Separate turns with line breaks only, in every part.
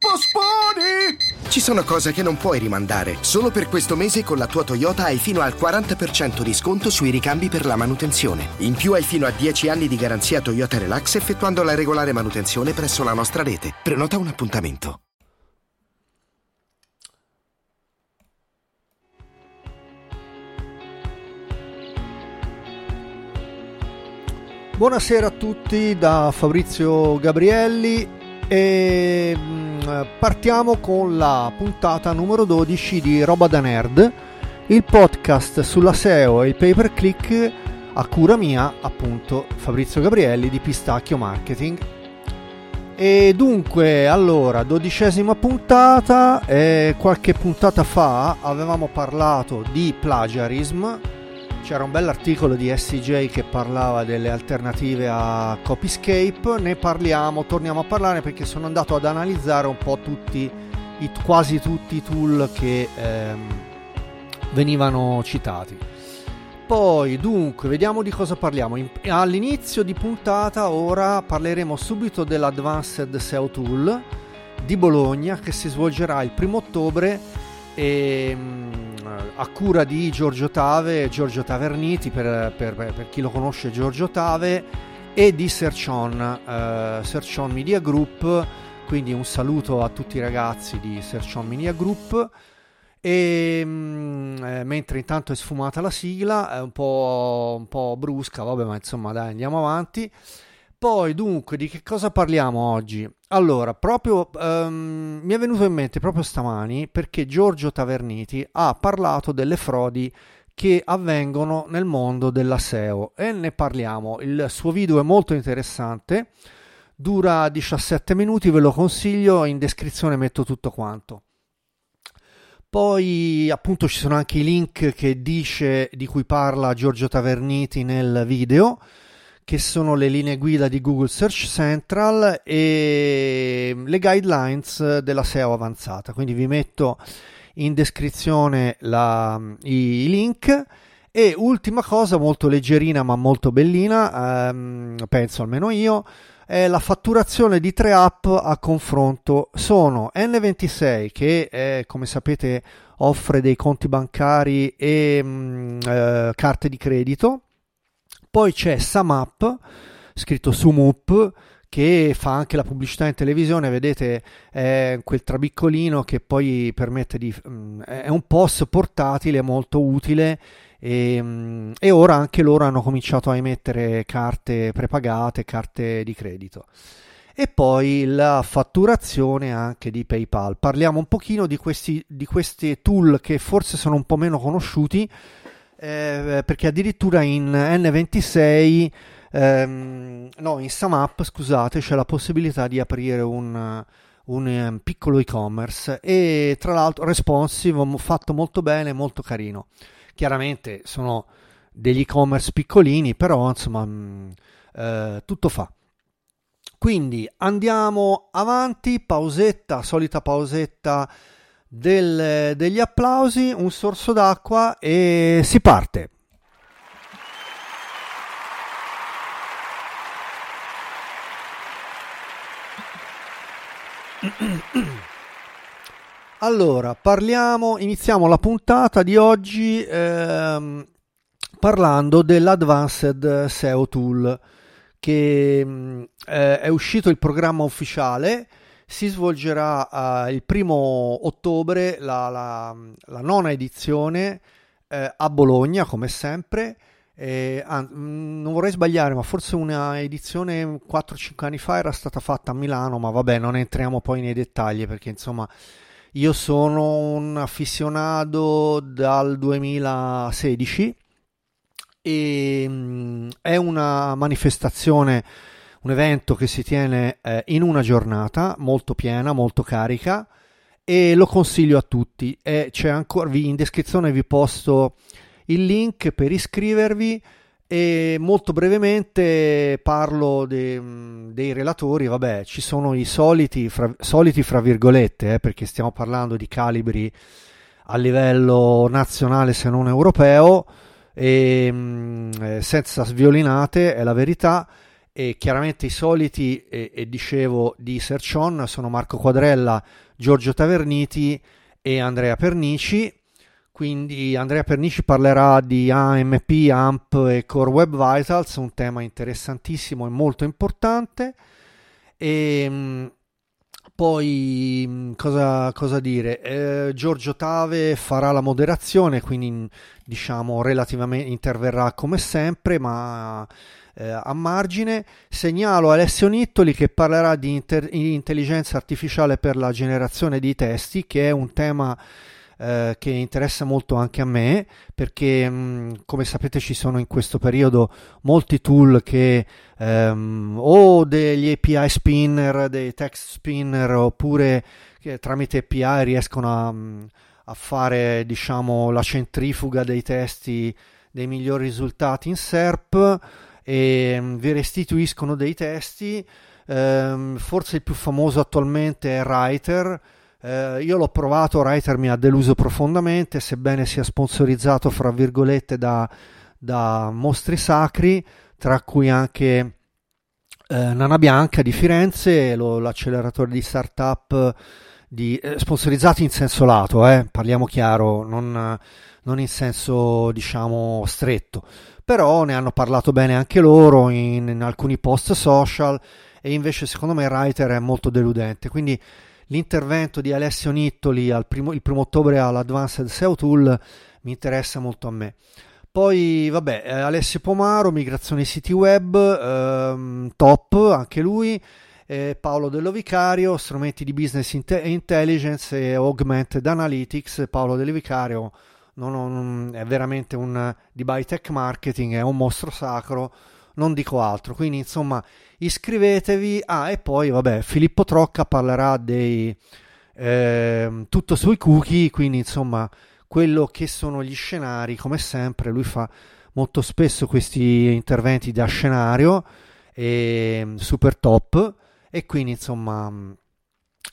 Posponi! Ci sono cose che non puoi rimandare. Solo per questo mese con la tua Toyota hai fino al 40% di sconto sui ricambi per la manutenzione. In più hai fino a 10 anni di garanzia Toyota Relax effettuando la regolare manutenzione presso la nostra rete. Prenota un appuntamento.
Buonasera a tutti da Fabrizio Gabrielli e partiamo con la puntata numero 12 di Roba da Nerd, il podcast sulla SEO e il pay per click a cura mia, appunto Fabrizio Gabrielli di Pistacchio Marketing. E dunque, allora, dodicesima puntata, e qualche puntata fa avevamo parlato di plagiarism c'era un bell'articolo di SCJ che parlava delle alternative a Copyscape, ne parliamo, torniamo a parlare perché sono andato ad analizzare un po' tutti, i, quasi tutti i tool che ehm, venivano citati. Poi, dunque, vediamo di cosa parliamo. In, all'inizio di puntata, ora parleremo subito dell'Advanced SEO Tool di Bologna che si svolgerà il primo ottobre e ehm, a cura di Giorgio Tave, Giorgio Taverniti per, per, per chi lo conosce Giorgio Tave e di Serchon, uh, Serchon Media Group, quindi un saluto a tutti i ragazzi di Serchon Media Group e mh, eh, mentre intanto è sfumata la sigla, è un po', un po' brusca, vabbè ma insomma dai andiamo avanti. Poi dunque di che cosa parliamo oggi? Allora, proprio um, mi è venuto in mente proprio stamani perché Giorgio Taverniti ha parlato delle frodi che avvengono nel mondo della SEO e ne parliamo. Il suo video è molto interessante, dura 17 minuti, ve lo consiglio, in descrizione metto tutto quanto. Poi appunto ci sono anche i link che dice di cui parla Giorgio Taverniti nel video che sono le linee guida di Google Search Central e le guidelines della SEO avanzata. Quindi vi metto in descrizione la, i, i, link. E ultima cosa, molto leggerina ma molto bellina, ehm, penso almeno io, è la fatturazione di tre app a confronto. Sono N26 che è, come sapete offre dei conti bancari e mh, mm, eh, carte di credito poi c'è Samap, scritto Sumup, che fa anche la pubblicità in televisione, vedete è quel trabiccolino che poi permette di... Mm, è un POS portatile molto utile e, mm, e, ora anche loro hanno cominciato a emettere carte prepagate, carte di credito. E poi la fatturazione anche di PayPal. Parliamo un pochino di questi, di questi tool che forse sono un po' meno conosciuti, eh, perché addirittura in N26 ehm, no in SumUp scusate c'è la possibilità di aprire un, un um, piccolo e-commerce. E tra l'altro responsive fatto molto bene molto carino. Chiaramente sono degli e-commerce piccolini però insomma mh, mm, eh, tutto fa. Quindi andiamo avanti pausetta solita pausetta del, degli applausi, un sorso d'acqua e si parte. Allora, parliamo, iniziamo la puntata di oggi ehm, parlando dell'Advanced SEO Tool che eh, è uscito il programma ufficiale si svolgerà uh, il primo ottobre la, la, la nona edizione eh, a Bologna, come sempre. Eh, ah, non vorrei sbagliare, ma forse una edizione 4-5 anni fa era stata fatta a Milano, ma vabbè, non entriamo poi nei dettagli perché insomma io sono un affissionato dal 2016 e mm, è una manifestazione un evento che si tiene eh, in una giornata molto piena, molto carica e lo consiglio a tutti. E c'è ancora in descrizione vi posto il link per iscrivervi e molto brevemente parlo de, dei relatori, vabbè, ci sono i soliti fra, soliti fra virgolette, eh, perché stiamo parlando di calibri a livello nazionale se non europeo e eh, senza sviolinate, è la verità e chiaramente i soliti, e, e dicevo, di Search On sono Marco Quadrella, Giorgio Taverniti e Andrea Pernici. Quindi Andrea Pernici parlerà di AMP, AMP e Core Web Vitals, un tema interessantissimo e molto importante. E mm, poi mm, cosa, cosa dire? Eh, Giorgio Tave farà la moderazione, quindi diciamo relativamente interverrà come sempre, ma eh, a margine. Segnalo Alessio Nittoli che parlerà di inter- intelligenza artificiale per la generazione di testi, che è un tema eh, che interessa molto anche a me perché mh, come sapete ci sono in questo periodo molti tool che ehm, o degli API spinner, dei text spinner oppure che tramite API riescono a, a fare diciamo la centrifuga dei testi dei migliori risultati in SERP e mh, mm, vi restituiscono dei testi. Ehm, forse il più famoso attualmente è Writer. Eh, io l'ho provato, Writer mi ha deluso profondamente, sebbene sia sponsorizzato fra virgolette da, da mostri sacri, tra cui anche eh, Nana Bianca di Firenze, lo, l'acceleratore di startup di, eh, sponsorizzati in senso lato, eh, parliamo chiaro, non, non, in senso diciamo stretto, però ne hanno parlato bene anche loro in, in alcuni post social e invece secondo me Writer è molto deludente, quindi l'intervento di Alessio Nittoli primo, il primo ottobre all'Advanced SEO Tool mi interessa molto a me. Poi, vabbè, eh, Alessio Pomaro, migrazione siti web, ehm, top, anche lui. Eh, Paolo Dello Vicario, strumenti di business inte- intelligence e augmented analytics. Paolo Dello Vicario non, non, è veramente un di Bytech marketing, è un mostro sacro, non dico altro. Quindi, insomma, iscrivetevi. Ah, e poi, vabbè, Filippo Trocca parlerà dei eh, tutto sui cookie, quindi insomma, quello che sono gli scenari, come sempre, lui fa molto spesso questi interventi da scenario e super top e quindi insomma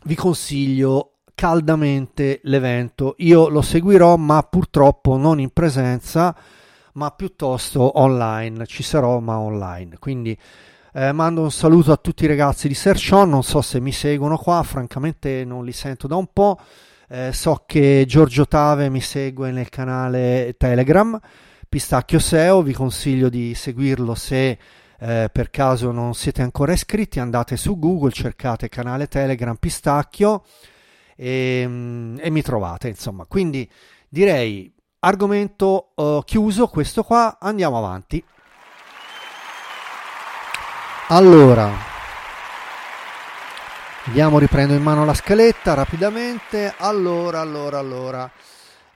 vi consiglio caldamente l'evento. Io lo seguirò ma purtroppo non in presenza ma piuttosto online. Ci sarò ma online. Quindi eh, mando un saluto a tutti i ragazzi di Search On, non so se mi seguono qua, francamente non li sento da un po'. Eh, so che Giorgio Tave mi segue nel canale Telegram, Pistacchio SEO, vi consiglio di seguirlo se eh, per caso non siete ancora iscritti, andate su Google, cercate canale Telegram Pistacchio e, mm, e mi trovate, insomma. Quindi direi argomento uh, chiuso, questo qua, andiamo avanti. Allora, vediamo, riprendo in mano la scaletta rapidamente. Allora, allora, allora.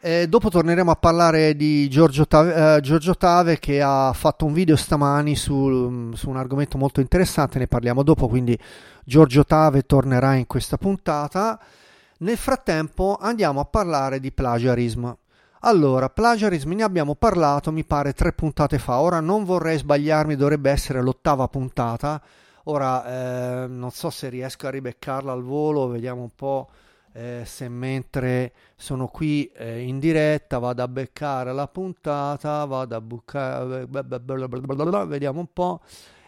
Eh, dopo torneremo a parlare di Giorgio Tave, eh, Giorgio Tave, che ha fatto un video stamani su, su, un argomento molto interessante, ne parliamo dopo, quindi Giorgio Tave tornerà in questa puntata. Nel frattempo andiamo a parlare di plagiarismo. Allora, plagiarismo ne abbiamo parlato, mi pare, tre puntate fa. Ora non vorrei sbagliarmi, dovrebbe essere l'ottava puntata. Ora eh, non so se riesco a ribeccarla al volo, vediamo un po' eh, se mentre sono qui eh, in diretta vado a beccare la puntata, vado a bucare, vediamo un po',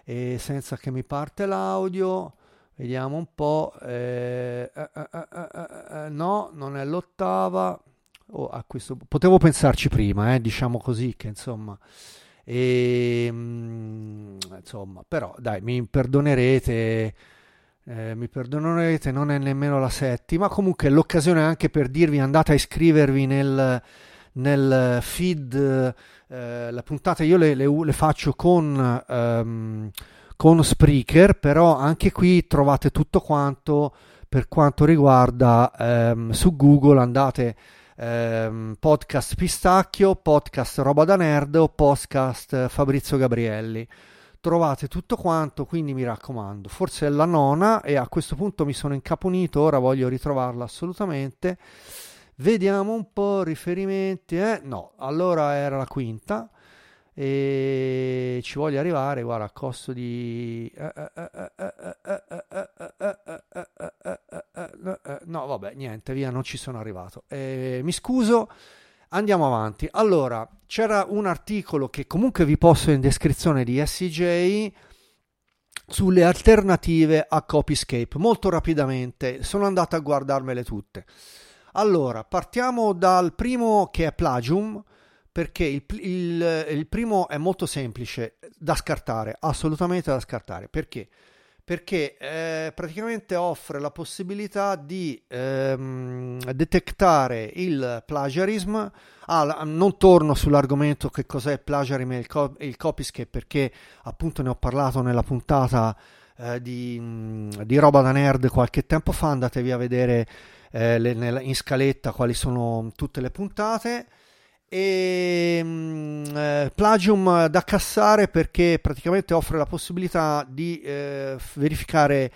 e senza che mi parte l'audio. Vediamo un po'. Eh, eh, no, non è l'ottava oh, a questo, potevo pensarci prima, eh, diciamo così, che insomma, e, mm, insomma, però dai, mi perdonerete. Eh, mi perdonerete, non è nemmeno la settima. Comunque, l'occasione anche per dirvi andate a iscrivervi nel, nel feed. Eh, la puntata io le, le, le faccio con, um, con Spreaker, però anche qui trovate tutto quanto per quanto riguarda um, su Google. Andate ehm, podcast Pistacchio, podcast Roba da Nerd o podcast Fabrizio Gabrielli. Trovate tutto quanto, quindi mi raccomando, forse è la nona e a questo punto mi sono incaponito, ora voglio ritrovarla assolutamente. Vediamo un po' riferimenti, eh? no, allora era la quinta e ci voglio arrivare guarda a costo di no vabbè niente via non ci sono arrivato eh, mi scuso andiamo avanti allora c'era un articolo che comunque vi posto in descrizione di SCJ sulle alternative a Copyscape molto rapidamente sono andato a guardarmele tutte allora partiamo dal primo che è Plagium perché il, il, il primo è molto semplice da scartare assolutamente da scartare perché perché eh, praticamente offre la possibilità di ehm, detectare il plagiarism. Ah, non torno sull'argomento che cos'è plagiarism e il, co- il copyscape perché appunto ne ho parlato nella puntata eh, di, di, roba da nerd qualche tempo fa. Andatevi a vedere eh, le, nella, in scaletta quali sono tutte le puntate e mm, eh, Plagium da cassare perché praticamente offre la possibilità di eh, verificare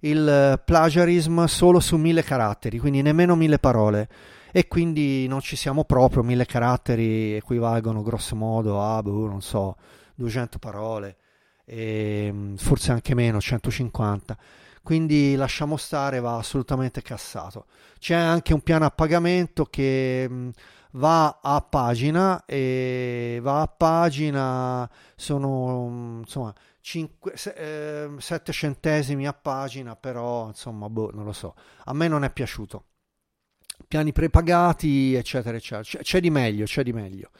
il plagiarism solo su mille caratteri, quindi nemmeno mille parole e quindi non ci siamo proprio, mille caratteri equivalgono grosso modo a, boh, non so, 200 parole, e mm, forse anche meno, 150 quindi lasciamo stare, va assolutamente cassato. C'è anche un piano a pagamento che va a pagina e va a pagina sono mm, insomma 5, eh, 7 centesimi a pagina però insomma boh, non lo so. A me non è piaciuto. Piani prepagati eccetera eccetera. C'è di meglio c'è di meglio.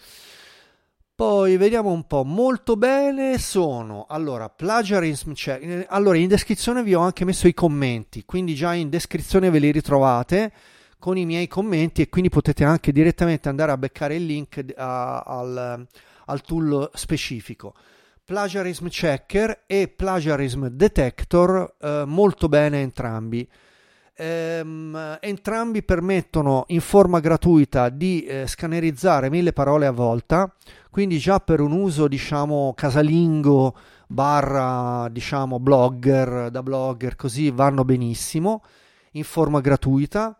Poi vediamo un po', molto bene sono, allora, plagiarism check, allora in descrizione vi ho anche messo i commenti, quindi già in descrizione ve li ritrovate, con i miei commenti e quindi potete anche direttamente andare a beccare il link a, al, al tool specifico. Plagiarism Checker e Plagiarism Detector, eh, molto bene entrambi. Ehm, entrambi permettono in forma gratuita di eh, scannerizzare mille parole a volta, quindi già per un uso diciamo casalingo barra diciamo blogger da blogger così vanno benissimo in forma gratuita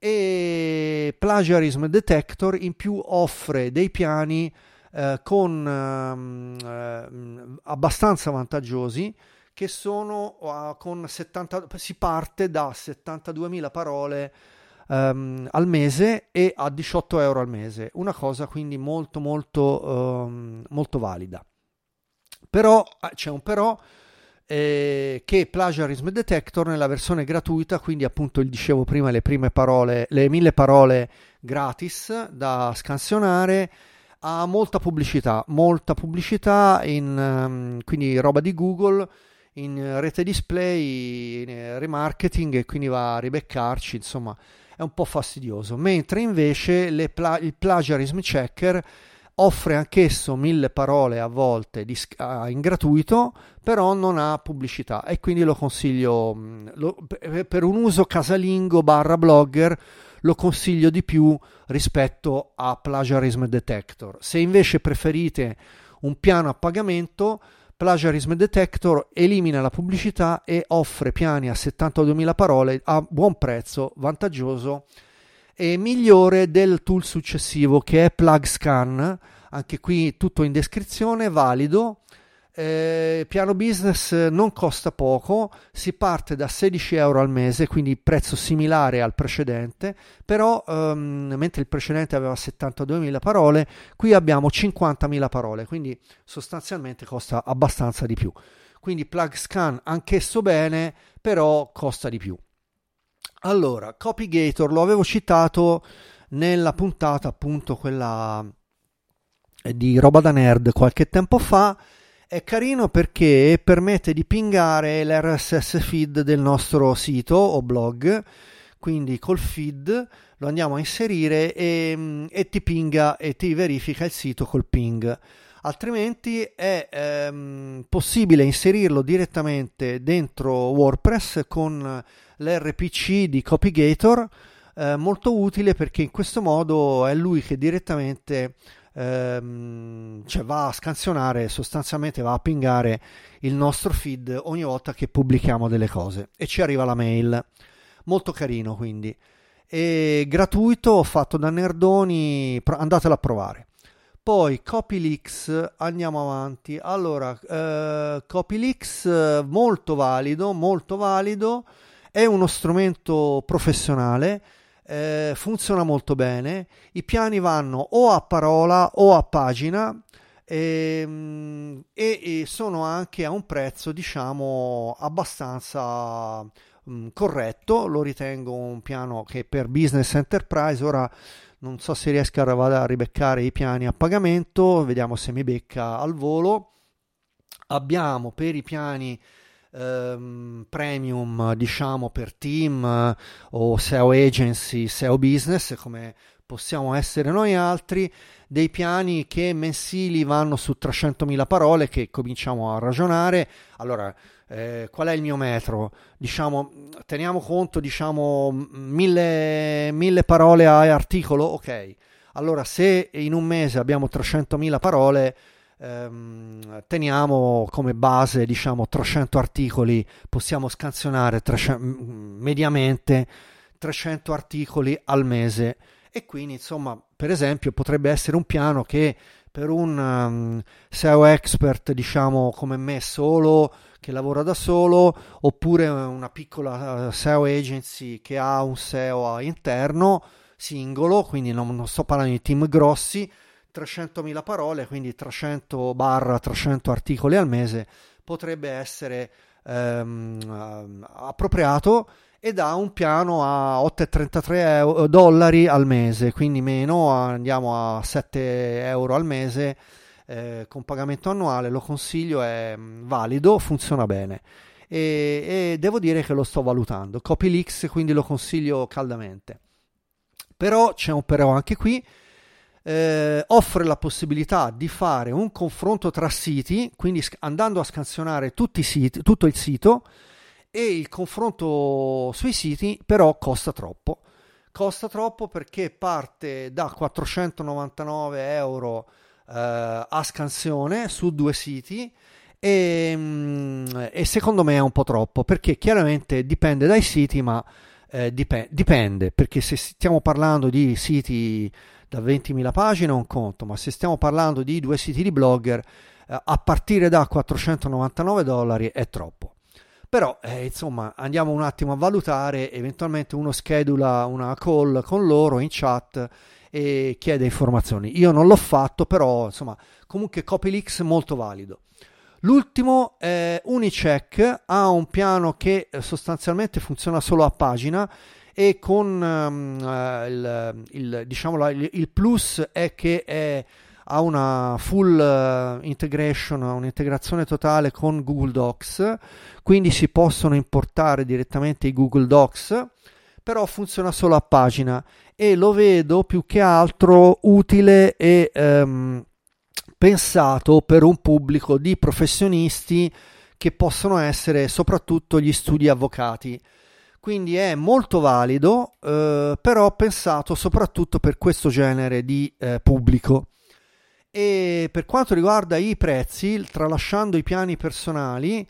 e Plagiarism Detector in più offre dei piani eh, con eh, abbastanza vantaggiosi che sono uh, con 70 si parte da 72.000 parole um, al mese e a 18 euro al mese. Una cosa quindi molto molto um, molto valida. Però ah, c'è un però eh, che Plagiarism Detector nella versione gratuita, quindi appunto dicevo prima le prime parole, le mille parole gratis da scansionare, ha molta pubblicità, molta pubblicità in um, quindi roba di Google in rete display, in remarketing e quindi va a ribeccarci, insomma, è un po' fastidioso. Mentre invece pla- il plagiarism checker offre anch'esso mille parole a volte di, uh, in gratuito, però non ha pubblicità e quindi lo consiglio mm, lo, per un uso casalingo barra blogger lo consiglio di più rispetto a Plagiarism Detector. Se invece preferite un piano a pagamento, Plagiarism Detector elimina la pubblicità e offre piani a 72.000 parole a buon prezzo, vantaggioso e migliore del tool successivo che è PlugScan, anche qui tutto in descrizione, valido. Eh, piano business non costa poco, si parte da 16 euro al mese, quindi prezzo similare al precedente, però ehm, mentre il precedente aveva 72.000 parole, qui abbiamo 50.000 parole, quindi sostanzialmente costa abbastanza di più. Quindi PlugScan anch'esso bene, però costa di più. Allora, Copygator lo avevo citato nella puntata appunto quella eh, di roba da nerd qualche tempo fa. È carino perché permette di pingare l'RSS feed del nostro sito o blog, quindi col feed lo andiamo a inserire e, mm, e ti pinga e ti verifica il sito col ping altrimenti è ehm, possibile inserirlo direttamente dentro WordPress con l'RPC di Copygator, eh, molto utile perché in questo modo è lui che direttamente ehm, cioè va a scansionare, sostanzialmente va a pingare il nostro feed ogni volta che pubblichiamo delle cose e ci arriva la mail. Molto carino quindi. E gratuito, fatto da Nerdoni, andatelo a provare. Poi CopyLeaks, andiamo avanti. Allora, eh, CopyLeaks molto valido, molto valido, è uno strumento professionale, eh, funziona molto bene, i piani vanno o a parola o a pagina e, ehm, e, e sono anche a un prezzo diciamo abbastanza mh, corretto, lo ritengo un piano che per business enterprise ora non so se riesco a, a ribeccare i piani a pagamento, vediamo se mi becca al volo. Abbiamo per i piani ehm, premium, diciamo per team eh, o SEO agency, SEO business, come possiamo essere noi altri, dei piani che mensili vanno su 300.000 parole che cominciamo a ragionare. Allora, eh, qual è il mio metro? Diciamo, teniamo conto, diciamo, mille, mille parole a articolo, ok. Allora, se in un mese abbiamo 300.000 parole, ehm, teniamo come base, diciamo, 300 articoli, possiamo scansionare 300, mediamente 300 articoli al mese e quindi, insomma, per esempio, potrebbe essere un piano che per un um, SEO expert, diciamo, come me solo, che lavora da solo oppure una piccola eh, SEO agency che ha un SEO interno singolo, quindi non, non sto parlando di team grossi, 300.000 parole, quindi 300 barra 300 articoli al mese potrebbe essere ehm, appropriato ed ha un piano a 8,33 dollari al mese, quindi meno, andiamo a 7 euro al mese eh, con pagamento annuale, lo consiglio, è mm, valido, funziona bene. E, e devo dire che lo sto valutando. CopyLeaks, quindi lo consiglio caldamente. Però c'è un però anche qui. Eh, offre la possibilità di fare un confronto tra siti, quindi andando a scansionare tutti i siti, tutto il sito e il confronto sui siti però costa troppo. Costa troppo perché parte da 499 euro eh, a scansione su due siti e, mm, e, secondo me è un po' troppo perché chiaramente dipende dai siti ma eh, dipende, dipende perché se stiamo parlando di siti da 20.000 pagine è un conto ma se stiamo parlando di due siti di blogger eh, a partire da 499 dollari è troppo però eh, insomma andiamo un attimo a valutare eventualmente uno schedula una call con loro in chat e chiede informazioni. Io non l'ho fatto, però insomma, comunque CopyLeaks molto valido. L'ultimo è Unicheck, ha un piano che eh, sostanzialmente funziona solo a pagina e con um, il, il, diciamo, il, il, plus è che è, ha una full uh, integration, un'integrazione totale con Google Docs, quindi si possono importare direttamente i Google Docs però funziona solo a pagina e lo vedo più che altro utile e ehm, pensato per un pubblico di professionisti che possono essere soprattutto gli studi avvocati. Quindi è molto valido, eh, però pensato soprattutto per questo genere di eh, pubblico. E per quanto riguarda i prezzi, tralasciando i piani personali,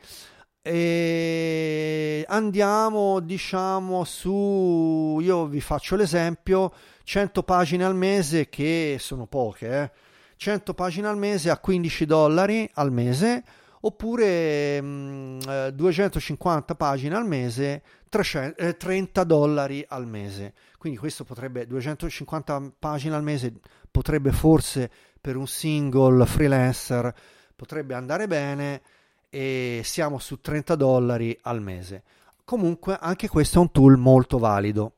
e andiamo diciamo su io vi faccio l'esempio 100 pagine al mese che sono poche eh? 100 pagine al mese a 15 dollari al mese oppure mh, 250 eh, pagine al mese 300, eh, 30 dollari al mese quindi questo potrebbe 250 pagine al mese potrebbe forse per un single freelancer potrebbe andare bene e siamo su 30 dollari al mese. Comunque anche questo è un tool molto valido.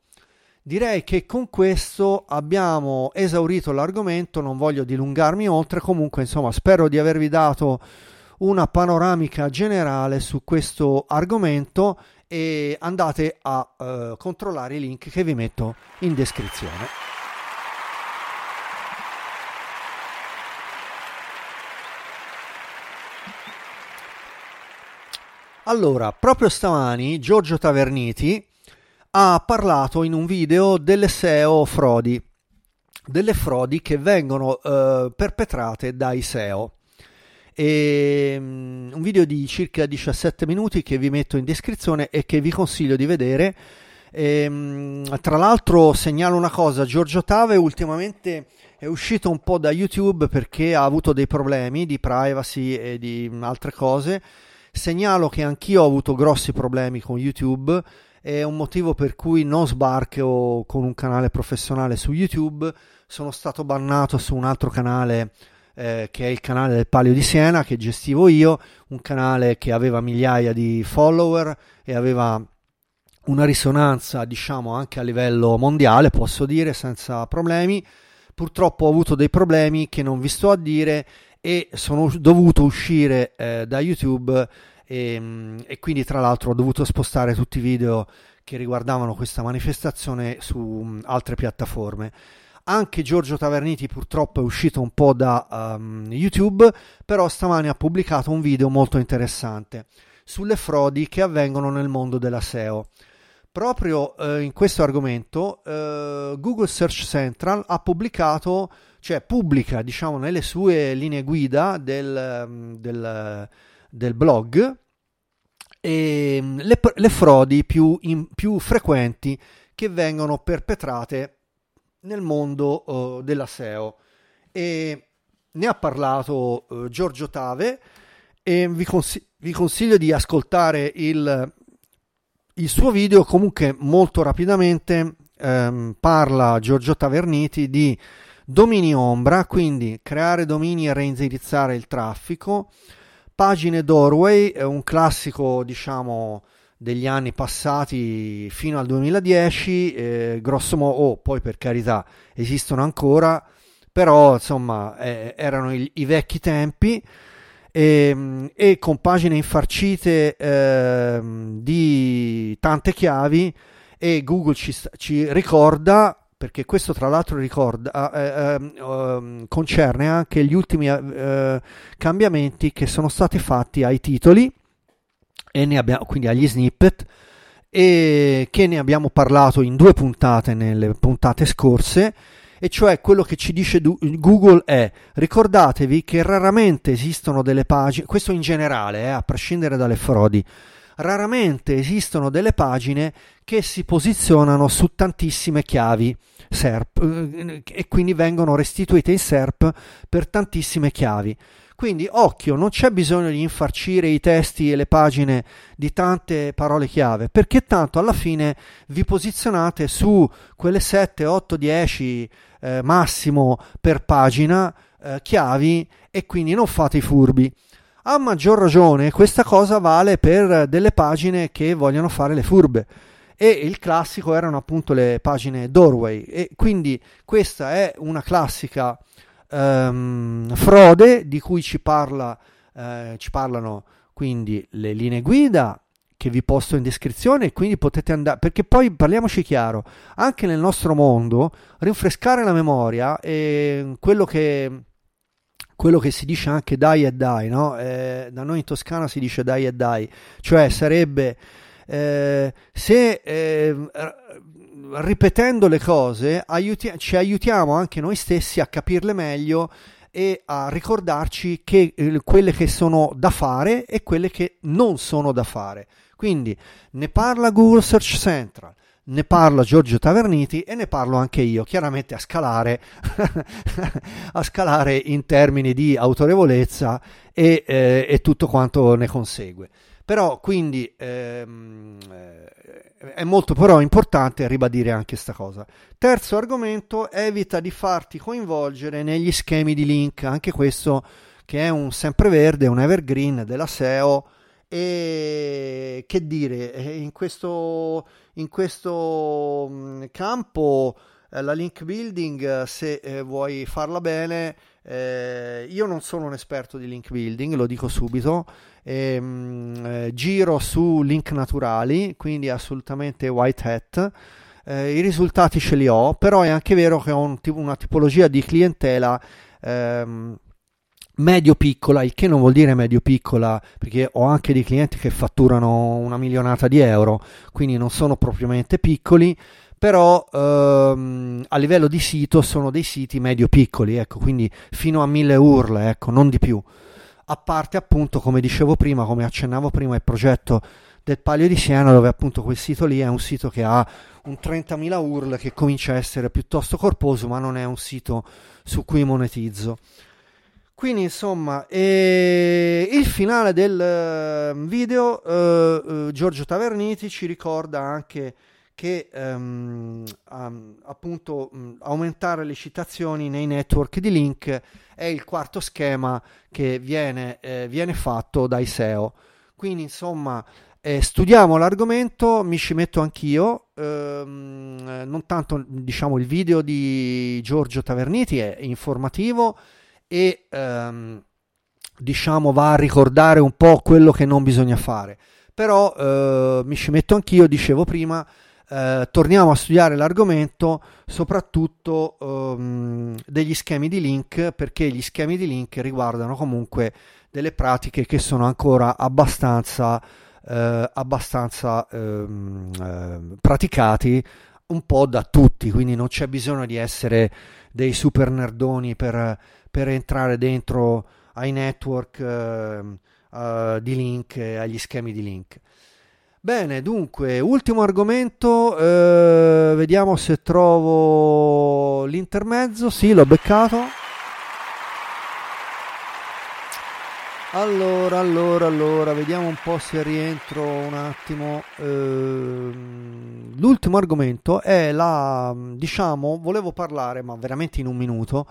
Direi che con questo abbiamo esaurito l'argomento, non voglio dilungarmi oltre, comunque insomma spero di avervi dato una panoramica generale su questo argomento e andate a uh, controllare i link che vi metto in descrizione. Allora, proprio stamani Giorgio Taverniti ha parlato in un video delle SEO frodi, delle frodi che vengono eh, perpetrate dai SEO. E, um, un video di circa 17 minuti che vi metto in descrizione e che vi consiglio di vedere. E, um, tra l'altro segnalo una cosa, Giorgio Tave ultimamente è uscito un po' da YouTube perché ha avuto dei problemi di privacy e di altre cose Segnalo che anch'io ho avuto grossi problemi con YouTube, è un motivo per cui non sbarco con un canale professionale su YouTube, sono stato bannato su un altro canale eh, che è il canale del Palio di Siena che gestivo io, un canale che aveva migliaia di follower e aveva una risonanza, diciamo, anche a livello mondiale, posso dire, senza problemi. Purtroppo ho avuto dei problemi che non vi sto a dire e sono dovuto uscire eh, da YouTube e, mm, e, quindi tra l'altro ho dovuto spostare tutti i video che riguardavano questa manifestazione su um, altre piattaforme. Anche Giorgio Taverniti purtroppo è uscito un po' da um, YouTube, però stamani ha pubblicato un video molto interessante sulle frodi che avvengono nel mondo della SEO. Proprio eh, in questo argomento eh, Google Search Central ha pubblicato, cioè pubblica diciamo nelle sue linee guida del, mm, del, del blog e, mm, le, le, frodi più, in, più, frequenti che vengono perpetrate nel mondo uh, della SEO. E ne ha parlato uh, Giorgio Tave e vi, consi- vi consiglio di ascoltare il, il suo video comunque molto rapidamente ehm, parla Giorgio Taverniti di domini ombra, quindi creare domini e reindirizzare il traffico, pagine doorway, è un classico diciamo degli anni passati fino al 2010, eh, grosso modo, oh, poi per carità esistono ancora, però insomma eh, erano i, i vecchi tempi. E, ehm, e con pagine infarcite eh, di tante chiavi e Google ci, ci ricorda perché questo tra l'altro ricorda, eh, eh, concerne anche gli ultimi eh, cambiamenti che sono stati fatti ai titoli e abbiamo quindi agli snippet e che ne abbiamo parlato in due puntate nelle puntate scorse e cioè quello che ci dice Google è ricordatevi che raramente esistono delle pagine, questo in generale, eh, a prescindere dalle frodi, raramente esistono delle pagine che si posizionano su tantissime chiavi SERP eh, e quindi vengono restituite in SERP per tantissime chiavi. Quindi occhio, non c'è bisogno di infarcire i testi e le pagine di tante parole chiave, perché tanto alla fine vi posizionate su quelle 7, 8, 10 eh, massimo per pagina eh, chiavi e quindi non fate i furbi. A maggior ragione questa cosa vale per delle pagine che vogliono fare le furbe e il classico erano appunto le pagine doorway e quindi questa è una classica um, frode di cui ci, parla, eh, ci parlano quindi le linee guida che vi posto in descrizione quindi potete andare perché poi parliamoci chiaro anche nel nostro mondo rinfrescare la memoria e quello che quello che si dice anche dai e dai no? eh, da noi in Toscana si dice dai e dai cioè sarebbe eh, se eh, ripetendo le cose aiuti- ci aiutiamo anche noi stessi a capirle meglio e a ricordarci che eh, quelle che sono da fare e quelle che non sono da fare. Quindi ne parla Google Search Central, ne parla Giorgio Taverniti e ne parlo anche io, chiaramente a scalare, a scalare in termini di autorevolezza e, eh, e tutto quanto ne consegue. Però quindi ehm, eh, è molto però importante ribadire anche questa cosa. Terzo argomento, evita di farti coinvolgere negli schemi di link, anche questo che è un sempreverde, un evergreen della SEO e che dire, eh, in questo, in questo mm, campo eh, la link building, se vuoi farla bene, eh, io non sono un esperto di link building, lo dico subito, ehm, eh, giro su link naturali, quindi assolutamente white hat. Eh, I risultati ce li ho, però è anche vero che ho un, una tipologia di clientela ehm, medio-piccola, il che non vuol dire medio-piccola, perché ho anche dei clienti che fatturano una milionata di euro, quindi non sono propriamente piccoli, però ehm, a livello di sito sono dei siti medio-piccoli, ecco, quindi fino a mille URL, ecco, non di più. A parte appunto, come dicevo prima, come accennavo prima, il progetto del Palio di Siena, dove appunto quel sito lì è un sito che ha un 30.000 URL che comincia a essere piuttosto corposo, ma non è un sito su cui monetizzo. Quindi insomma, eh, il finale del uh, video, uh, uh, Giorgio Taverniti ci ricorda anche che ehm, um, appunto um, aumentare le citazioni nei network di link è il quarto schema che viene, eh, viene fatto dai SEO. Quindi insomma eh, studiamo l'argomento, mi ci metto anch'io, ehm, non tanto diciamo il video di Giorgio Taverniti è informativo e ehm, diciamo va a ricordare un po' quello che non bisogna fare, però eh, mi ci metto anch'io, dicevo prima, eh, torniamo a studiare l'argomento, soprattutto ehm, degli schemi di link, perché gli schemi di link riguardano comunque delle pratiche che sono ancora abbastanza eh, abbastanza ehm, eh, praticati un po' da tutti, quindi non c'è bisogno di essere dei super nerdoni per, per entrare dentro ai network eh, uh, di link, agli schemi di link. Bene, dunque, ultimo argomento, eh, vediamo se trovo l'intermezzo, sì, l'ho beccato. Allora, allora, allora, vediamo un po' se rientro un attimo. Ehm, l'ultimo argomento è la, diciamo, volevo parlare, ma veramente in un minuto,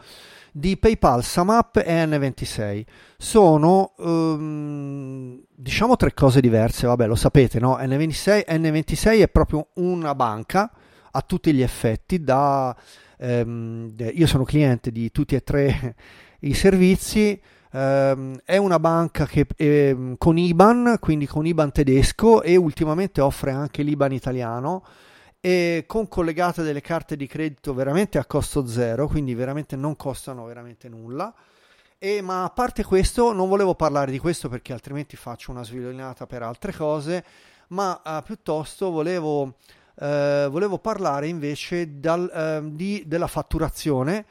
di PayPal, SumUp e N26. Sono, ehm, diciamo, tre cose diverse, vabbè, lo sapete, no? N26, N26 è proprio una banca a tutti gli effetti, da, ehm, io sono cliente di tutti e tre i servizi Um, è una banca che eh, con IBAN, quindi con IBAN tedesco e ultimamente offre anche l'IBAN italiano e con collegate delle carte di credito veramente a costo zero, quindi veramente non costano veramente nulla. E, ma a parte questo, non volevo parlare di questo perché altrimenti faccio una sviolinata per altre cose, ma uh, piuttosto volevo, uh, volevo, parlare invece dal, uh, di, della fatturazione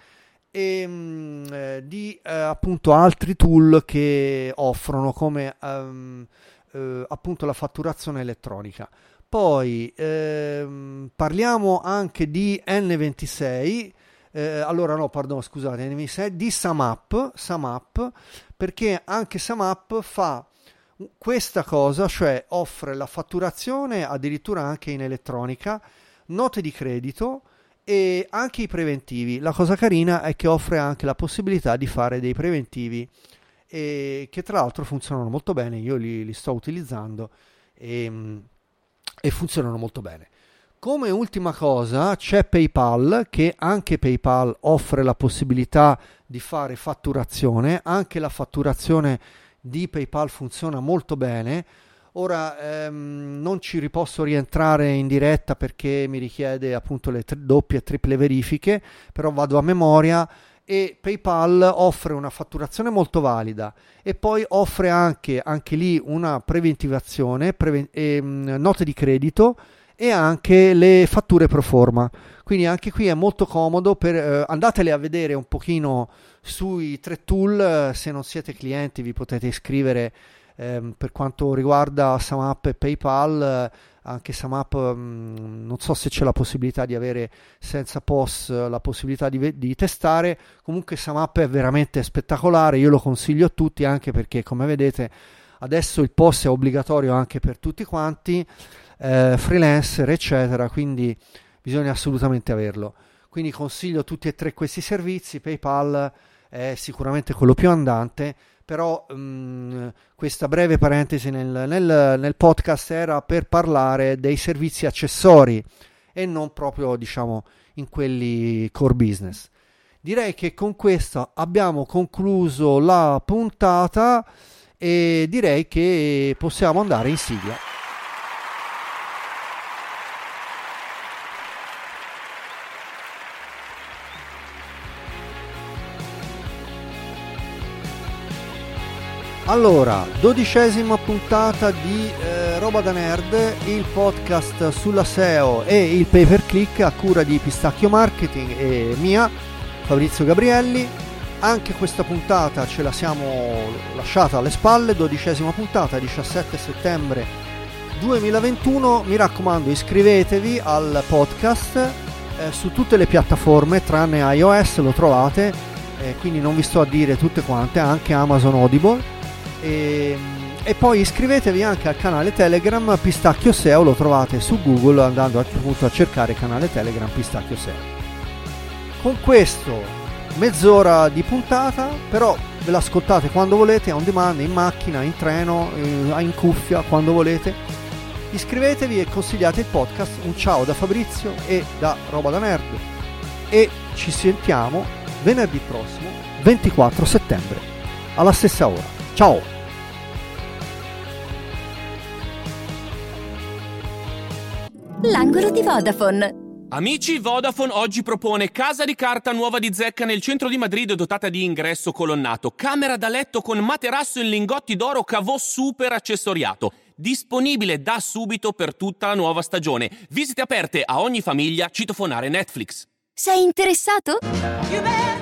e eh, di appunto altri tool che offrono come um, appunto la fatturazione elettronica. Poi ehm, parliamo anche di N26. Eh, allora no, perdono, scusate, N26 di SumUp, SumUp perché anche SumUp fa questa cosa, cioè offre la fatturazione addirittura anche in elettronica, note di credito, e anche i preventivi. La cosa carina è che offre anche la possibilità di fare dei preventivi che tra l'altro funzionano molto bene, io li, li sto utilizzando e, e, funzionano molto bene. Come ultima cosa c'è PayPal che anche PayPal offre la possibilità di fare fatturazione, anche la fatturazione di PayPal funziona molto bene. Ora ehm, non ci riposso rientrare in diretta perché mi richiede appunto le tri- doppie e triple verifiche, però vado a memoria e PayPal offre una fatturazione molto valida e poi offre anche, anche lì una preventivazione, preven- e, ehm, note di credito e anche le fatture pro forma. Quindi anche qui è molto comodo, per, eh, andatele a vedere un pochino sui tre tool, se non siete clienti vi potete iscrivere eh, per quanto riguarda SumUp e PayPal, anche SumUp mh, mm, non so se c'è la possibilità di avere senza POS la possibilità di, di testare. Comunque SumUp è veramente spettacolare, io lo consiglio a tutti anche perché come vedete adesso il POS è obbligatorio anche per tutti quanti, eh, freelancer eccetera, quindi bisogna assolutamente averlo. Quindi consiglio tutti e tre questi servizi, PayPal è sicuramente quello più andante però um, questa breve parentesi nel, nel, nel, podcast era per parlare dei servizi accessori e non proprio diciamo in quelli core business. Direi che con questo abbiamo concluso la puntata e direi che possiamo andare in sigla. Allora, dodicesima puntata di eh, Roba da Nerd, il podcast sulla SEO e il pay per click a cura di Pistacchio Marketing e mia, Fabrizio Gabrielli. Anche questa puntata ce la siamo lasciata alle spalle, dodicesima puntata, 17 settembre 2021. Mi raccomando, iscrivetevi al podcast eh, su tutte le piattaforme tranne iOS, lo trovate, eh, quindi non vi sto a dire tutte quante, anche Amazon Audible e, e poi iscrivetevi anche al canale Telegram Pistacchio SEO, lo trovate su Google andando appunto a cercare canale Telegram Pistacchio SEO. Con questo mezz'ora di puntata, però ve l'ascoltate quando volete, on demand, in macchina, in treno, eh, in cuffia, quando volete. Iscrivetevi e consigliate il podcast. Un ciao da Fabrizio e da Roba da Nerd. E ci sentiamo venerdì prossimo, 24 settembre, alla stessa ora. Ciao!
L'angolo di Vodafone.
Amici, Vodafone oggi propone casa di carta nuova di zecca nel centro di Madrid dotata di ingresso colonnato, camera da letto con materasso in lingotti d'oro cavò super accessoriato. Disponibile da subito per tutta la nuova stagione. Visite aperte a ogni famiglia, citofonare Netflix.
Sei interessato?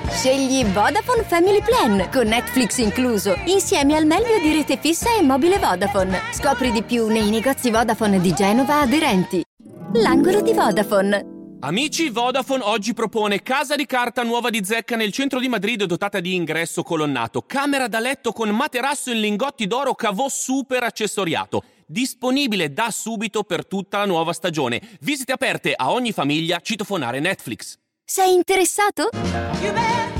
Scegli Vodafone Family Plan con Netflix incluso, insieme al meglio di rete fissa e mobile Vodafone. Scopri di più nei negozi Vodafone di Genova aderenti. L'angolo di Vodafone.
Amici, Vodafone oggi propone casa di carta nuova di zecca nel centro di Madrid dotata di ingresso colonnato, camera da letto con materasso in lingotti d'oro cavò super accessoriato. Disponibile da subito per tutta la nuova stagione. Visite aperte a ogni famiglia, citofonare Netflix.
Sei interessato?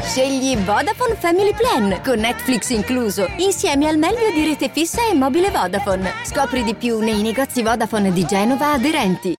Scegli Vodafone Family Plan con Netflix incluso, insieme al meglio di rete fissa e mobile Vodafone. Scopri di più nei negozi Vodafone di Genova aderenti.